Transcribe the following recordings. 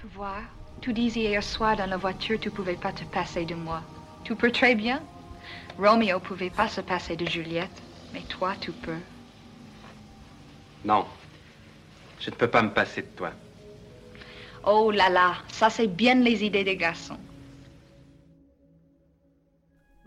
Tu vois, tu disais hier soir dans la voiture, tu pouvais pas te passer de moi. Tu peux très bien. Romeo pouvait pas se passer de Juliette, mais toi, tu peux. Non. Je ne peux pas me passer de toi. Oh là là, ça c'est bien les idées des garçons.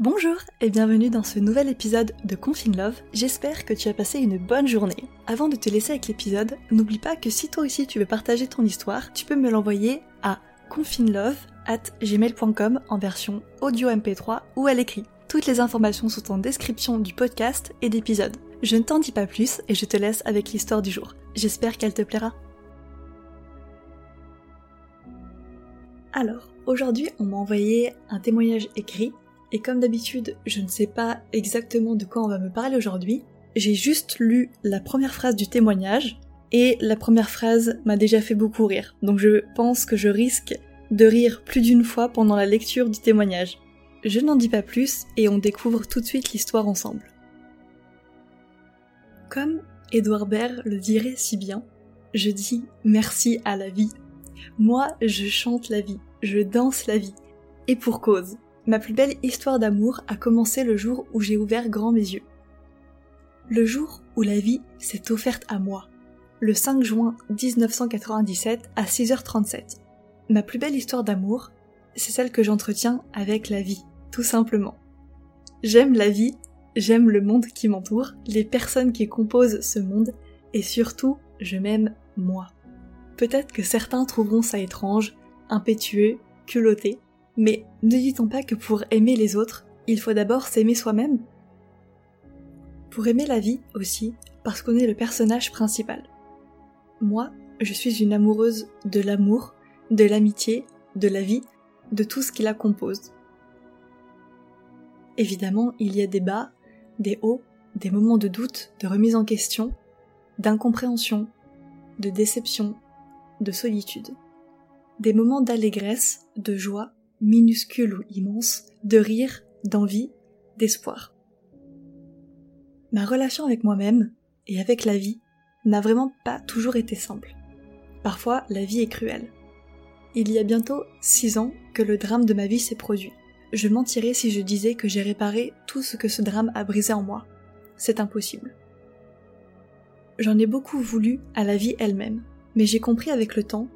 Bonjour et bienvenue dans ce nouvel épisode de Confine Love. J'espère que tu as passé une bonne journée. Avant de te laisser avec l'épisode, n'oublie pas que si toi aussi tu veux partager ton histoire, tu peux me l'envoyer à confinelove at gmail.com en version audio MP3 ou à l'écrit. Toutes les informations sont en description du podcast et d'épisode. Je ne t'en dis pas plus et je te laisse avec l'histoire du jour. J'espère qu'elle te plaira. Alors, aujourd'hui, on m'a envoyé un témoignage écrit et comme d'habitude, je ne sais pas exactement de quoi on va me parler aujourd'hui. J'ai juste lu la première phrase du témoignage et la première phrase m'a déjà fait beaucoup rire. Donc je pense que je risque de rire plus d'une fois pendant la lecture du témoignage. Je n'en dis pas plus et on découvre tout de suite l'histoire ensemble. Comme Edouard Baird le dirait si bien, je dis merci à la vie. Moi, je chante la vie, je danse la vie. Et pour cause. Ma plus belle histoire d'amour a commencé le jour où j'ai ouvert grand mes yeux. Le jour où la vie s'est offerte à moi. Le 5 juin 1997 à 6h37. Ma plus belle histoire d'amour, c'est celle que j'entretiens avec la vie, tout simplement. J'aime la vie, j'aime le monde qui m'entoure, les personnes qui composent ce monde, et surtout, je m'aime moi. Peut-être que certains trouveront ça étrange, impétueux, culotté, mais ne dit-on pas que pour aimer les autres, il faut d'abord s'aimer soi-même Pour aimer la vie aussi, parce qu'on est le personnage principal. Moi, je suis une amoureuse de l'amour, de l'amitié, de la vie, de tout ce qui la compose. Évidemment, il y a des bas, des hauts, des moments de doute, de remise en question, d'incompréhension, de déception, de solitude. Des moments d'allégresse, de joie, minuscule ou immense, de rire, d'envie, d'espoir. Ma relation avec moi-même et avec la vie n'a vraiment pas toujours été simple. Parfois, la vie est cruelle. Il y a bientôt six ans que le drame de ma vie s'est produit. Je mentirais si je disais que j'ai réparé tout ce que ce drame a brisé en moi. C'est impossible. J'en ai beaucoup voulu à la vie elle-même, mais j'ai compris avec le temps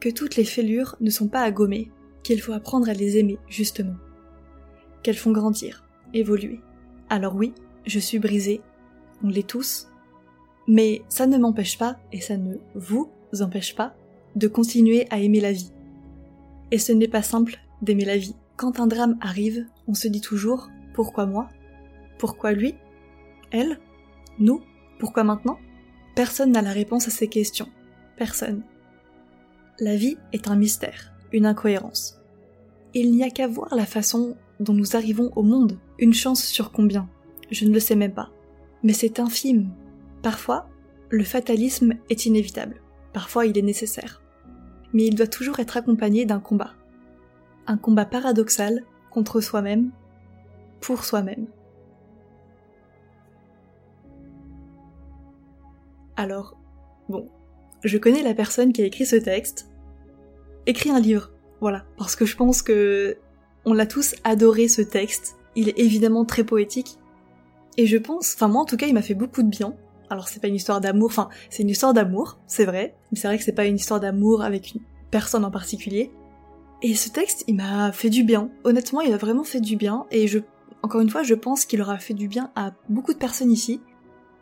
que toutes les fêlures ne sont pas à gommer, qu'il faut apprendre à les aimer, justement. Qu'elles font grandir, évoluer. Alors oui, je suis brisée, on l'est tous, mais ça ne m'empêche pas, et ça ne vous empêche pas, de continuer à aimer la vie. Et ce n'est pas simple d'aimer la vie. Quand un drame arrive, on se dit toujours pourquoi moi? Pourquoi lui? Elle? Nous? Pourquoi maintenant? Personne n'a la réponse à ces questions. Personne. La vie est un mystère une incohérence. Il n'y a qu'à voir la façon dont nous arrivons au monde. Une chance sur combien? Je ne le sais même pas. Mais c'est infime. Parfois, le fatalisme est inévitable. Parfois, il est nécessaire. Mais il doit toujours être accompagné d'un combat. Un combat paradoxal contre soi-même, pour soi-même. Alors, bon, je connais la personne qui a écrit ce texte, écrit un livre. Voilà, parce que je pense que on l'a tous adoré ce texte. Il est évidemment très poétique. Et je pense, enfin moi en tout cas, il m'a fait beaucoup de bien. Alors c'est pas une histoire d'amour, enfin c'est une histoire d'amour, c'est vrai, mais c'est vrai que c'est pas une histoire d'amour avec une personne en particulier. Et ce texte, il m'a fait du bien. Honnêtement, il a vraiment fait du bien. Et je, encore une fois, je pense qu'il aura fait du bien à beaucoup de personnes ici.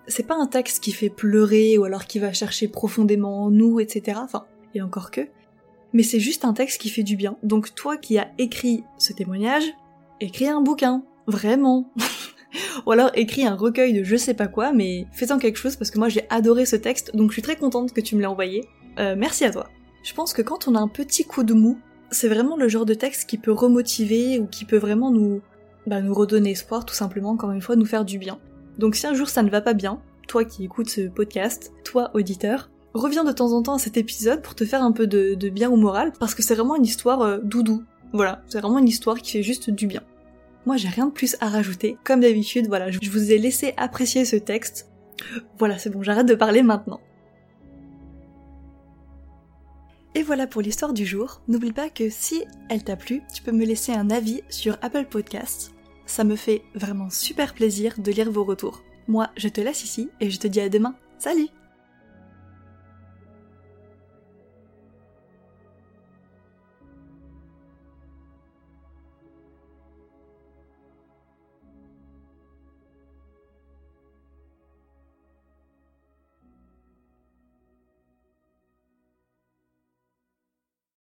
C'est pas un texte qui fait pleurer ou alors qui va chercher profondément en nous, etc. Enfin, et encore que mais c'est juste un texte qui fait du bien. Donc toi qui as écrit ce témoignage, écris un bouquin, vraiment. Ou alors écris un recueil de je sais pas quoi, mais fais-en quelque chose parce que moi j'ai adoré ce texte, donc je suis très contente que tu me l'aies envoyé. Euh, merci à toi. Je pense que quand on a un petit coup de mou, c'est vraiment le genre de texte qui peut remotiver ou qui peut vraiment nous, bah, nous redonner espoir, tout simplement, encore une fois, nous faire du bien. Donc si un jour ça ne va pas bien, toi qui écoutes ce podcast, toi auditeur, reviens de temps en temps à cet épisode pour te faire un peu de, bien au moral, parce que c'est vraiment une histoire euh, doudou. Voilà, c'est vraiment une histoire qui fait juste du bien. Moi j'ai rien de plus à rajouter. Comme d'habitude, voilà, je vous ai laissé apprécier ce texte. Voilà, c'est bon, j'arrête de parler maintenant. Et voilà pour l'histoire du jour. N'oublie pas que si elle t'a plu, tu peux me laisser un avis sur Apple Podcasts. Ça me fait vraiment super plaisir de lire vos retours. Moi, je te laisse ici et je te dis à demain. Salut